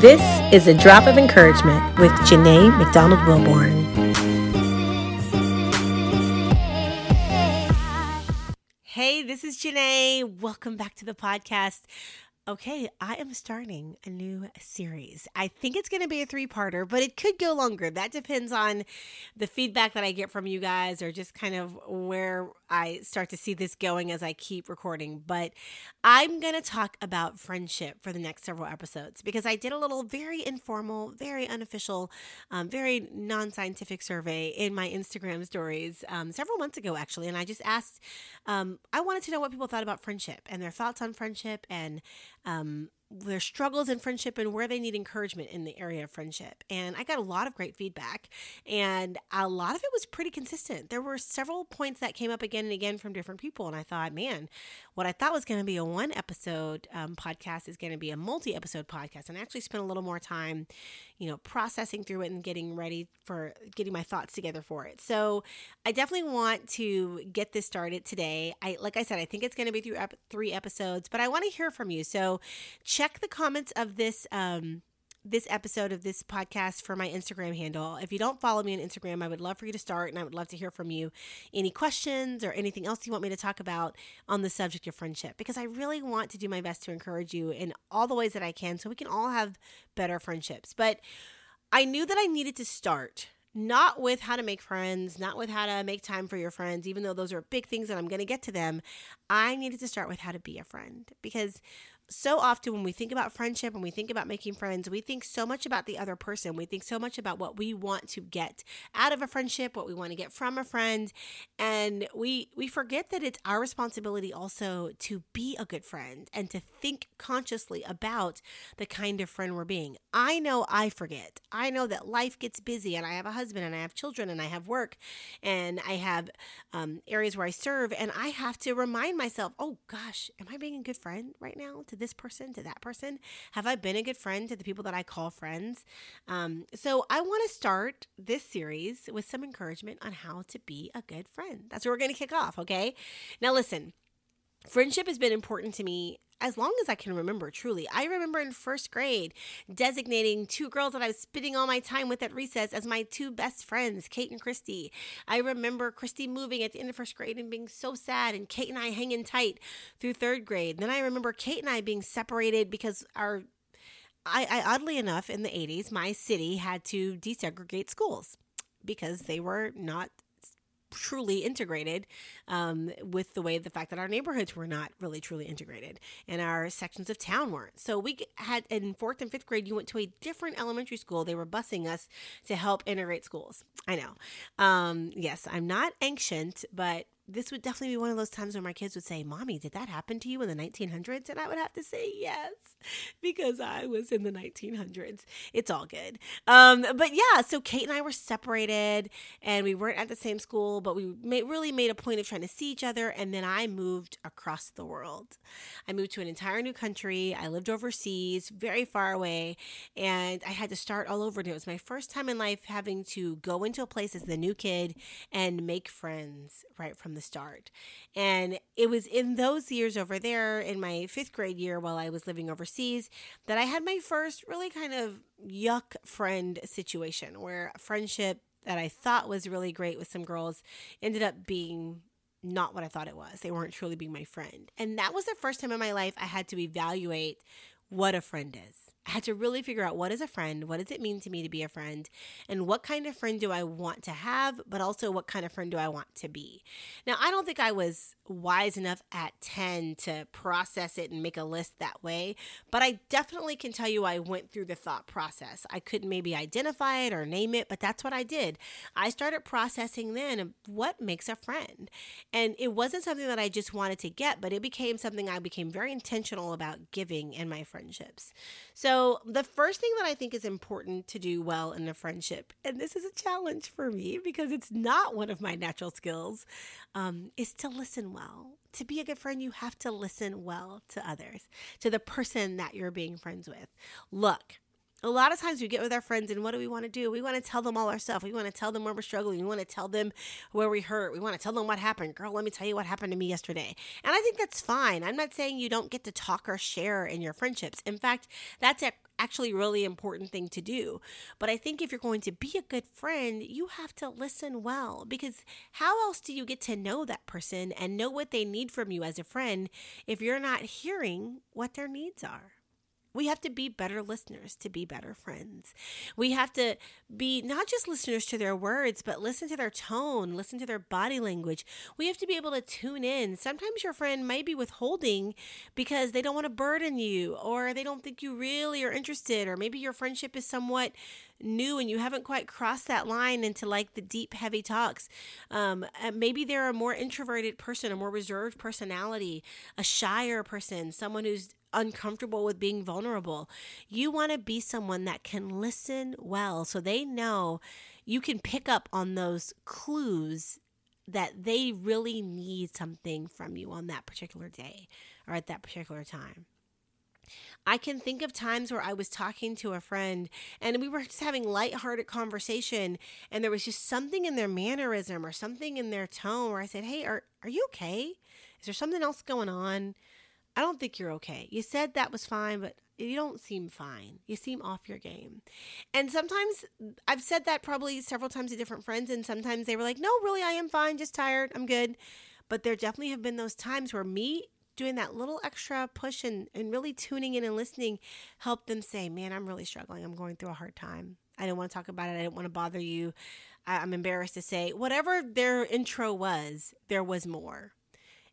This is a drop of encouragement with Janay McDonald Wilborn. Hey, this is Janay. Welcome back to the podcast. Okay, I am starting a new series. I think it's going to be a three parter, but it could go longer. That depends on the feedback that I get from you guys or just kind of where I start to see this going as I keep recording. But I'm going to talk about friendship for the next several episodes because I did a little very informal, very unofficial, um, very non scientific survey in my Instagram stories um, several months ago, actually. And I just asked, um, I wanted to know what people thought about friendship and their thoughts on friendship and um, their struggles in friendship and where they need encouragement in the area of friendship. And I got a lot of great feedback, and a lot of it was pretty consistent. There were several points that came up again and again from different people, and I thought, man, what I thought was going to be a one episode um, podcast is going to be a multi episode podcast. And I actually spent a little more time, you know, processing through it and getting ready for getting my thoughts together for it. So I definitely want to get this started today. I, like I said, I think it's going to be through ep- three episodes, but I want to hear from you. So check the comments of this um, this episode of this podcast for my Instagram handle. If you don't follow me on Instagram, I would love for you to start and I would love to hear from you. Any questions or anything else you want me to talk about on the subject of friendship because I really want to do my best to encourage you in all the ways that I can so we can all have better friendships. But I knew that I needed to start not with how to make friends, not with how to make time for your friends, even though those are big things and I'm going to get to them. I needed to start with how to be a friend because so often when we think about friendship and we think about making friends, we think so much about the other person. We think so much about what we want to get out of a friendship, what we want to get from a friend, and we we forget that it's our responsibility also to be a good friend and to think consciously about the kind of friend we're being. I know I forget. I know that life gets busy and I have a husband and I have children and I have work and I have um, areas where I serve and I have to remind myself, oh gosh, am I being a good friend right now to this person, to that person? Have I been a good friend to the people that I call friends? Um, so I want to start this series with some encouragement on how to be a good friend. That's where we're going to kick off, okay? Now, listen. Friendship has been important to me as long as I can remember, truly. I remember in first grade designating two girls that I was spending all my time with at recess as my two best friends, Kate and Christy. I remember Christy moving at the end of first grade and being so sad, and Kate and I hanging tight through third grade. Then I remember Kate and I being separated because our I, I oddly enough in the 80s my city had to desegregate schools because they were not truly integrated um, with the way the fact that our neighborhoods were not really truly integrated and our sections of town weren't. So we had in fourth and fifth grade, you went to a different elementary school. They were busing us to help integrate schools. I know. Um, yes, I'm not ancient, but this would definitely be one of those times where my kids would say, Mommy, did that happen to you in the 1900s? And I would have to say yes, because I was in the 1900s. It's all good. Um, but yeah, so Kate and I were separated and we weren't at the same school, but we made, really made a point of trying to see each other. And then I moved across the world. I moved to an entire new country. I lived overseas, very far away, and I had to start all over. And it was my first time in life having to go into a place as the new kid and make friends right from the the start. And it was in those years over there in my fifth grade year while I was living overseas that I had my first really kind of yuck friend situation where a friendship that I thought was really great with some girls ended up being not what I thought it was. They weren't truly being my friend. And that was the first time in my life I had to evaluate what a friend is. I had to really figure out what is a friend, what does it mean to me to be a friend, and what kind of friend do I want to have, but also what kind of friend do I want to be. Now, I don't think I was wise enough at 10 to process it and make a list that way, but I definitely can tell you I went through the thought process. I couldn't maybe identify it or name it, but that's what I did. I started processing then what makes a friend. And it wasn't something that I just wanted to get, but it became something I became very intentional about giving in my friendships. So, the first thing that I think is important to do well in a friendship, and this is a challenge for me because it's not one of my natural skills, um, is to listen well. To be a good friend, you have to listen well to others, to the person that you're being friends with. Look, a lot of times we get with our friends and what do we want to do? We want to tell them all our stuff. We want to tell them where we're struggling. We want to tell them where we hurt. We want to tell them what happened. Girl, let me tell you what happened to me yesterday. And I think that's fine. I'm not saying you don't get to talk or share in your friendships. In fact, that's actually really important thing to do. But I think if you're going to be a good friend, you have to listen well because how else do you get to know that person and know what they need from you as a friend if you're not hearing what their needs are? We have to be better listeners to be better friends. We have to be not just listeners to their words, but listen to their tone, listen to their body language. We have to be able to tune in. Sometimes your friend may be withholding because they don't want to burden you, or they don't think you really are interested, or maybe your friendship is somewhat new and you haven't quite crossed that line into like the deep, heavy talks. Um, maybe they're a more introverted person, a more reserved personality, a shyer person, someone who's uncomfortable with being vulnerable. You want to be someone that can listen well so they know you can pick up on those clues that they really need something from you on that particular day or at that particular time. I can think of times where I was talking to a friend and we were just having lighthearted conversation and there was just something in their mannerism or something in their tone where I said, "Hey, are are you okay? Is there something else going on?" I don't think you're okay. You said that was fine, but you don't seem fine. You seem off your game. And sometimes I've said that probably several times to different friends, and sometimes they were like, no, really, I am fine, just tired, I'm good. But there definitely have been those times where me doing that little extra push and, and really tuning in and listening helped them say, man, I'm really struggling. I'm going through a hard time. I didn't want to talk about it. I didn't want to bother you. I'm embarrassed to say, whatever their intro was, there was more.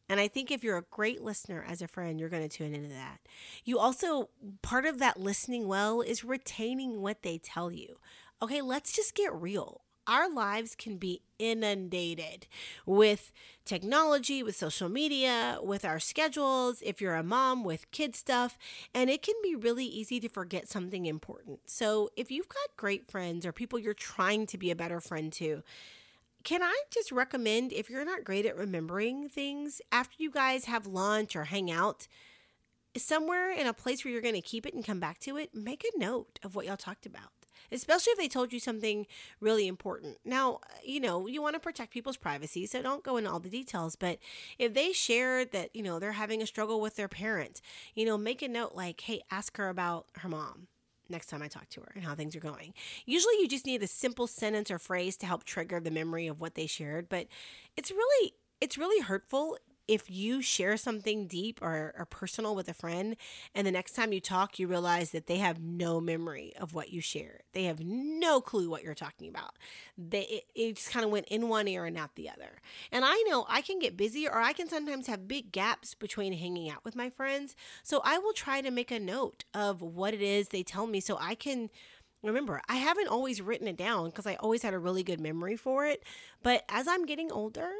And I think if you're a great listener as a friend, you're going to tune into that. You also, part of that listening well is retaining what they tell you. Okay, let's just get real. Our lives can be inundated with technology, with social media, with our schedules, if you're a mom, with kid stuff, and it can be really easy to forget something important. So, if you've got great friends or people you're trying to be a better friend to, can I just recommend if you're not great at remembering things after you guys have lunch or hang out, somewhere in a place where you're going to keep it and come back to it, make a note of what y'all talked about. Especially if they told you something really important. Now, you know, you want to protect people's privacy, so don't go into all the details. But if they shared that, you know, they're having a struggle with their parent, you know, make a note like, hey, ask her about her mom next time I talk to her and how things are going. Usually you just need a simple sentence or phrase to help trigger the memory of what they shared, but it's really it's really hurtful if you share something deep or, or personal with a friend and the next time you talk you realize that they have no memory of what you shared. They have no clue what you're talking about. They it, it just kind of went in one ear and out the other. And i know i can get busy or i can sometimes have big gaps between hanging out with my friends. So i will try to make a note of what it is they tell me so i can remember. I haven't always written it down because i always had a really good memory for it but as i'm getting older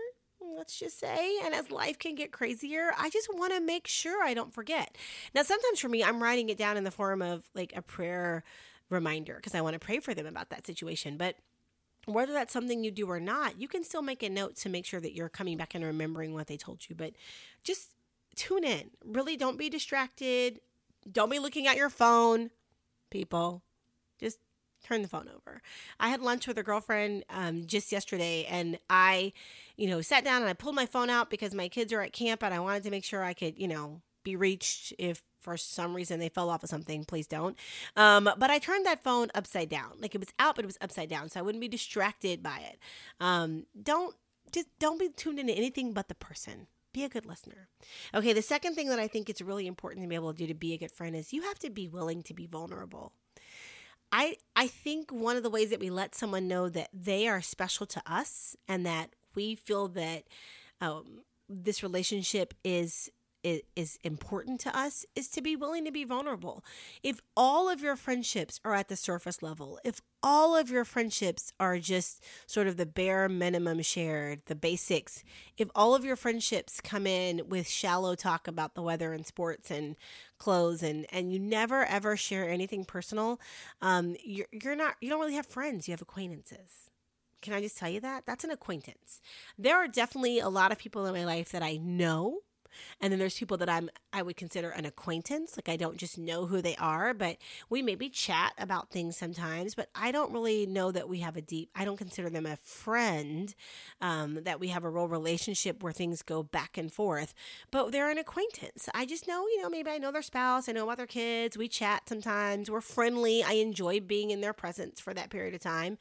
Mm, let's just say. And as life can get crazier, I just want to make sure I don't forget. Now, sometimes for me, I'm writing it down in the form of like a prayer reminder because I want to pray for them about that situation. But whether that's something you do or not, you can still make a note to make sure that you're coming back and remembering what they told you. But just tune in. Really don't be distracted. Don't be looking at your phone, people. Just turn the phone over. I had lunch with a girlfriend um, just yesterday, and I, you know, sat down and I pulled my phone out because my kids are at camp, and I wanted to make sure I could, you know, be reached if for some reason they fell off of something. Please don't. Um, but I turned that phone upside down, like it was out, but it was upside down, so I wouldn't be distracted by it. Um, don't just don't be tuned into anything but the person be a good listener. Okay, the second thing that I think it's really important to be able to do to be a good friend is you have to be willing to be vulnerable. I I think one of the ways that we let someone know that they are special to us and that we feel that um, this relationship is is important to us is to be willing to be vulnerable. If all of your friendships are at the surface level, if all of your friendships are just sort of the bare minimum shared, the basics, if all of your friendships come in with shallow talk about the weather and sports and clothes and and you never ever share anything personal, um, you're you're not you don't really have friends, you have acquaintances. Can I just tell you that? That's an acquaintance. There are definitely a lot of people in my life that I know and then there's people that I'm I would consider an acquaintance. Like I don't just know who they are, but we maybe chat about things sometimes. But I don't really know that we have a deep. I don't consider them a friend. Um, that we have a real relationship where things go back and forth. But they're an acquaintance. I just know, you know, maybe I know their spouse. I know about their kids. We chat sometimes. We're friendly. I enjoy being in their presence for that period of time.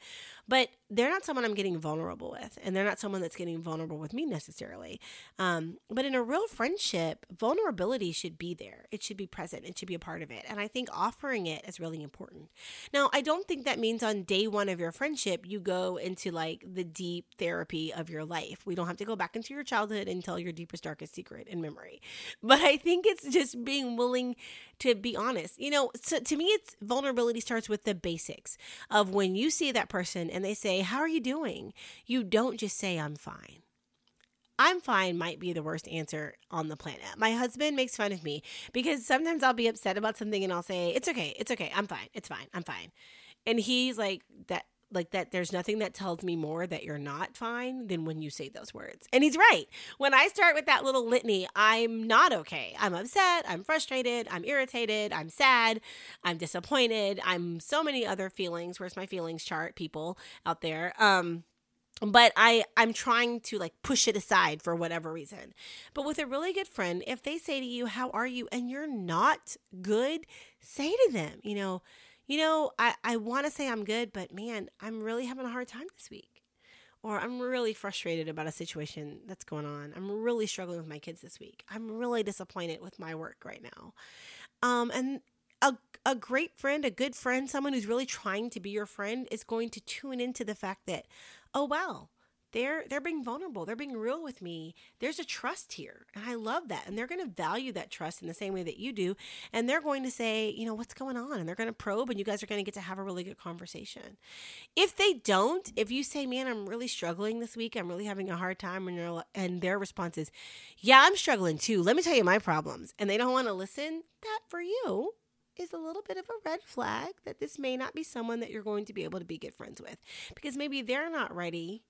But they're not someone I'm getting vulnerable with, and they're not someone that's getting vulnerable with me necessarily. Um, but in a real friendship, vulnerability should be there. It should be present. It should be a part of it. And I think offering it is really important. Now, I don't think that means on day one of your friendship, you go into like the deep therapy of your life. We don't have to go back into your childhood and tell your deepest, darkest secret in memory. But I think it's just being willing to be honest. You know, so to me, it's vulnerability starts with the basics of when you see that person and they say, How are you doing? You don't just say, I'm fine. I'm fine might be the worst answer on the planet. My husband makes fun of me because sometimes I'll be upset about something and I'll say, It's okay, it's okay, I'm fine, it's fine, I'm fine. And he's like, That like that there's nothing that tells me more that you're not fine than when you say those words. And he's right. When I start with that little litany, I'm not okay. I'm upset, I'm frustrated, I'm irritated, I'm sad, I'm disappointed, I'm so many other feelings. Where's my feelings chart people out there? Um but i i'm trying to like push it aside for whatever reason but with a really good friend if they say to you how are you and you're not good say to them you know you know, I, I want to say I'm good, but man, I'm really having a hard time this week. Or I'm really frustrated about a situation that's going on. I'm really struggling with my kids this week. I'm really disappointed with my work right now. Um, and a, a great friend, a good friend, someone who's really trying to be your friend is going to tune into the fact that, oh, wow, they're they're being vulnerable. They're being real with me. There's a trust here and i love that and they're going to value that trust in the same way that you do and they're going to say you know what's going on? And they're going to probe and you guys are going to get to have a really good conversation. If they don't if you say man i'm really struggling this week i'm really having a hard time and, you and their response is yeah i'm struggling too. Let me tell you my problems and they don't want to listen that for you is a little bit of a red flag that this may not be someone that you're going to be able to be good friends with because maybe they're not ready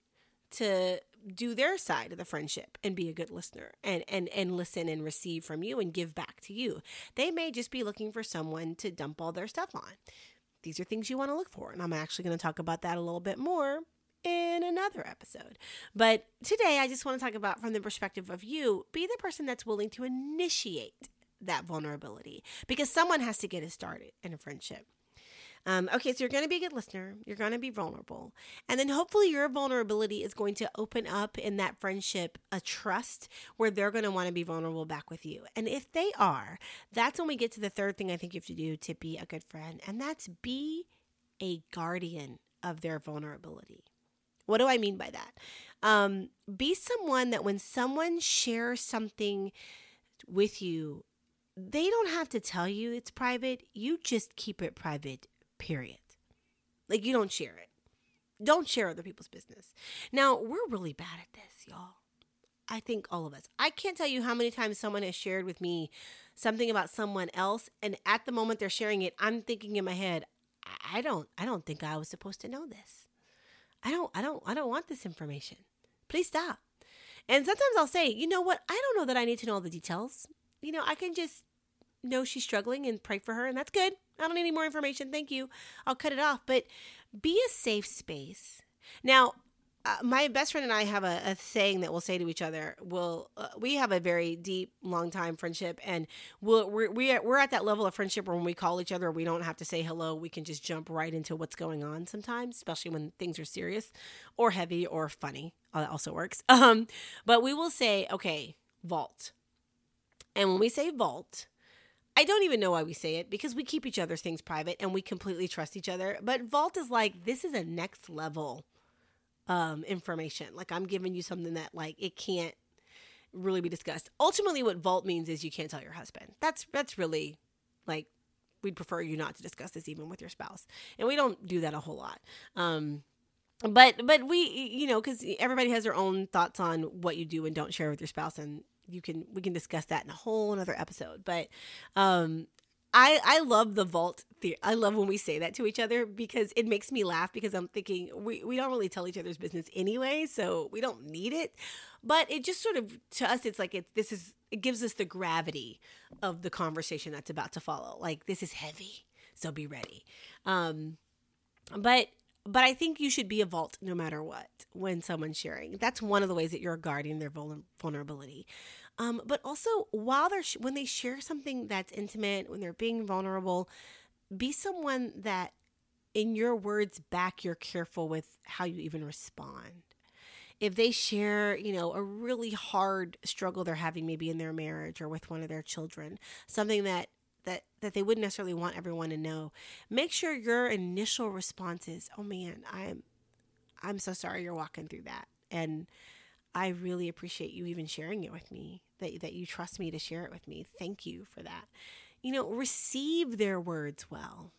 to do their side of the friendship and be a good listener and and and listen and receive from you and give back to you. They may just be looking for someone to dump all their stuff on. These are things you want to look for, and I'm actually going to talk about that a little bit more in another episode. But today I just want to talk about from the perspective of you, be the person that's willing to initiate that vulnerability because someone has to get it started in a friendship. Um, okay, so you're going to be a good listener. You're going to be vulnerable. And then hopefully your vulnerability is going to open up in that friendship a trust where they're going to want to be vulnerable back with you. And if they are, that's when we get to the third thing I think you have to do to be a good friend, and that's be a guardian of their vulnerability. What do I mean by that? Um, be someone that when someone shares something with you, they don't have to tell you it's private. You just keep it private period. Like you don't share it. Don't share other people's business. Now, we're really bad at this, y'all. I think all of us. I can't tell you how many times someone has shared with me something about someone else and at the moment they're sharing it, I'm thinking in my head, I don't I don't think I was supposed to know this. I don't I don't I don't want this information. Please stop. And sometimes I'll say, "You know what? I don't know that I need to know all the details. You know, I can just know she's struggling and pray for her and that's good. I don't need any more information. Thank you. I'll cut it off. But be a safe space. Now, uh, my best friend and I have a, a, saying that we'll say to each other. We'll uh, we have a very deep, long time friendship, and we'll, we're we we're at that level of friendship where when we call each other, we don't have to say hello. We can just jump right into what's going on. Sometimes, especially when things are serious, or heavy, or funny. Uh, that also works. Um, but we will say, okay, vault, and when we say vault, I don't even know why we say it because we keep each other's things private and we completely trust each other. But Vault is like, this is a next level um, information. Like I'm giving you something that like it can't really be discussed. Ultimately, what Vault means is you can't tell your husband. That's that's really like we'd prefer you not to discuss this even with your spouse, and we don't do that a whole lot. Um, but but we you know because everybody has their own thoughts on what you do and don't share with your spouse and you can we can discuss that in a whole another episode. But um I I love the vault theory. I love when we say that to each other because it makes me laugh because I'm thinking we, we don't really tell each other's business anyway, so we don't need it. But it just sort of to us it's like it this is it gives us the gravity of the conversation that's about to follow. Like this is heavy, so be ready. Um, but but I think you should be a vault no matter what when someone's sharing. That's one of the ways that you're guarding their vulnerability. Um, but also while they're sh- when they share something that's intimate, when they're being vulnerable, be someone that in your words back you're careful with how you even respond if they share, you know, a really hard struggle they're having maybe in their marriage or with one of their children, something that that that they wouldn't necessarily want everyone to know, make sure your initial response is, "Oh man, I'm I'm so sorry you're walking through that." And I really appreciate you even sharing it with me. That that you trust me to share it with me. Thank you for that. You know, receive their words well.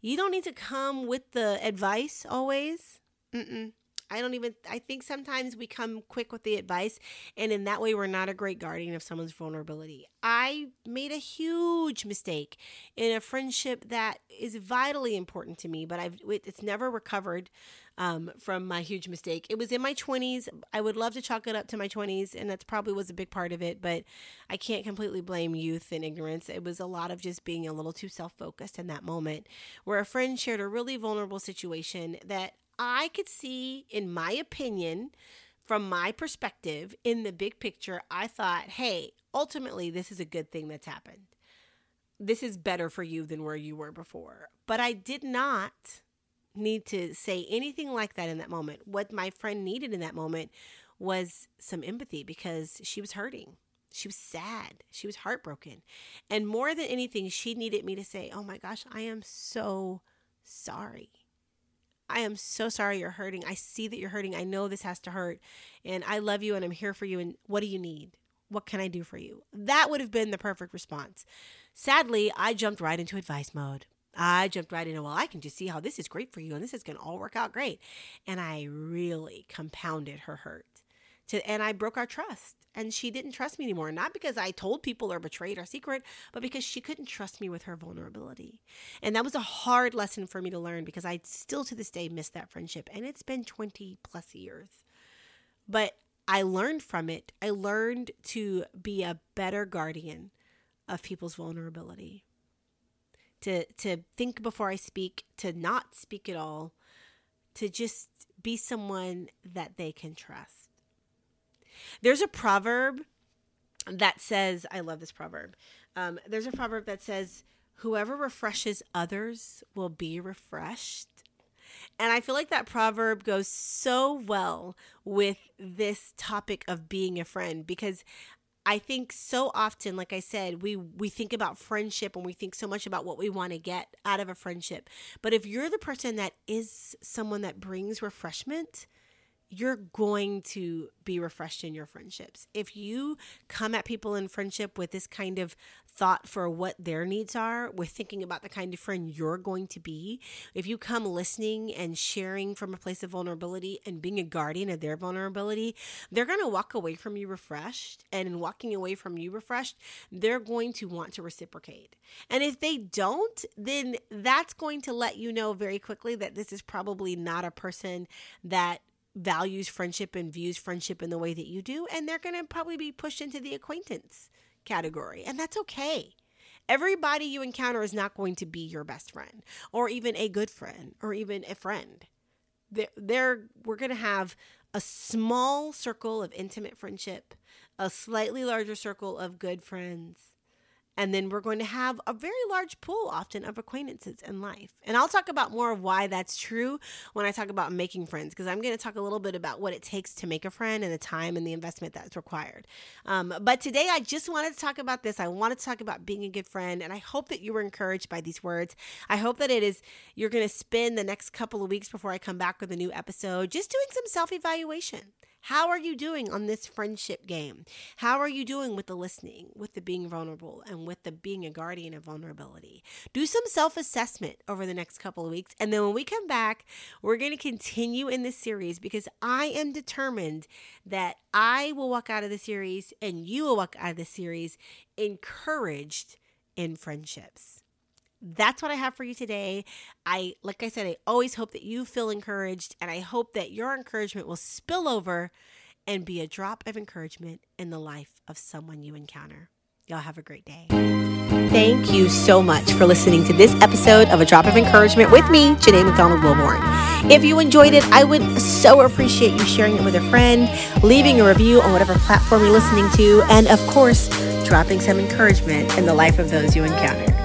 You don't need to come with the advice always. Mm-mm. I don't even, I think sometimes we come quick with the advice, and in that way, we're not a great guardian of someone's vulnerability. I made a huge mistake in a friendship that is vitally important to me, but I've, it's never recovered. Um, from my huge mistake. It was in my 20s. I would love to chalk it up to my 20s, and that's probably was a big part of it, but I can't completely blame youth and ignorance. It was a lot of just being a little too self focused in that moment, where a friend shared a really vulnerable situation that I could see, in my opinion, from my perspective, in the big picture, I thought, hey, ultimately, this is a good thing that's happened. This is better for you than where you were before. But I did not need to say anything like that in that moment. What my friend needed in that moment was some empathy because she was hurting. She was sad. She was heartbroken. And more than anything, she needed me to say, Oh my gosh, I am so sorry. I am so sorry you're hurting. I see that you're hurting. I know this has to hurt. And I love you and I'm here for you. And what do you need? What can I do for you? That would have been the perfect response. Sadly, I jumped right into advice mode. I jumped right into, well, I can just see how this is great for you and this is going to all work out great. And I really compounded her hurt. To, and I broke our trust and she didn't trust me anymore. Not because I told people or betrayed our secret, but because she couldn't trust me with her vulnerability. And that was a hard lesson for me to learn because I still to this day miss that friendship. And it's been 20 plus years. But I learned from it. I learned to be a better guardian of people's vulnerability. To to think before I speak, to not speak at all, to just be someone that they can trust. There's a proverb that says, I love this proverb. Um, there's a proverb that says, Whoever refreshes others will be refreshed. And I feel like that proverb goes so well with this topic of being a friend because I think so often, like I said, we we think about friendship and we think so much about what we want to get out of a friendship. But if you're the person that is someone that brings refreshment, you're going to be refreshed in your friendships. If you come at people in friendship with this kind of thought for what their needs are, with thinking about the kind of friend you're going to be, if you come listening and sharing from a place of vulnerability and being a guardian of their vulnerability, they're going to walk away from you refreshed. And in walking away from you refreshed, they're going to want to reciprocate. And if they don't, then that's going to let you know very quickly that this is probably not a person that values friendship and views friendship in the way that you do, and they're going to probably be pushed into the acquaintance category. And that's okay. Everybody you encounter is not going to be your best friend or even a good friend or even a friend. They're, they're we're going to have a small circle of intimate friendship, a slightly larger circle of good friends, and then we're going to have a very large pool often of acquaintances in life. And I'll talk about more of why that's true when I talk about making friends, because I'm going to talk a little bit about what it takes to make a friend and the time and the investment that's required. Um, but today I just wanted to talk about this. I wanted to talk about being a good friend. And I hope that you were encouraged by these words. I hope that it is, you're going to spend the next couple of weeks before I come back with a new episode just doing some self evaluation. How are you doing on this friendship game? How are you doing with the listening, with the being vulnerable, and with the being a guardian of vulnerability? Do some self assessment over the next couple of weeks. And then when we come back, we're going to continue in this series because I am determined that I will walk out of the series and you will walk out of the series encouraged in friendships that's what I have for you today. I, like I said, I always hope that you feel encouraged, and I hope that your encouragement will spill over and be a drop of encouragement in the life of someone you encounter. Y'all have a great day. Thank you so much for listening to this episode of A Drop of Encouragement with me, Janay McDonald Wilborn. If you enjoyed it, I would so appreciate you sharing it with a friend, leaving a review on whatever platform you're listening to, and of course, dropping some encouragement in the life of those you encounter.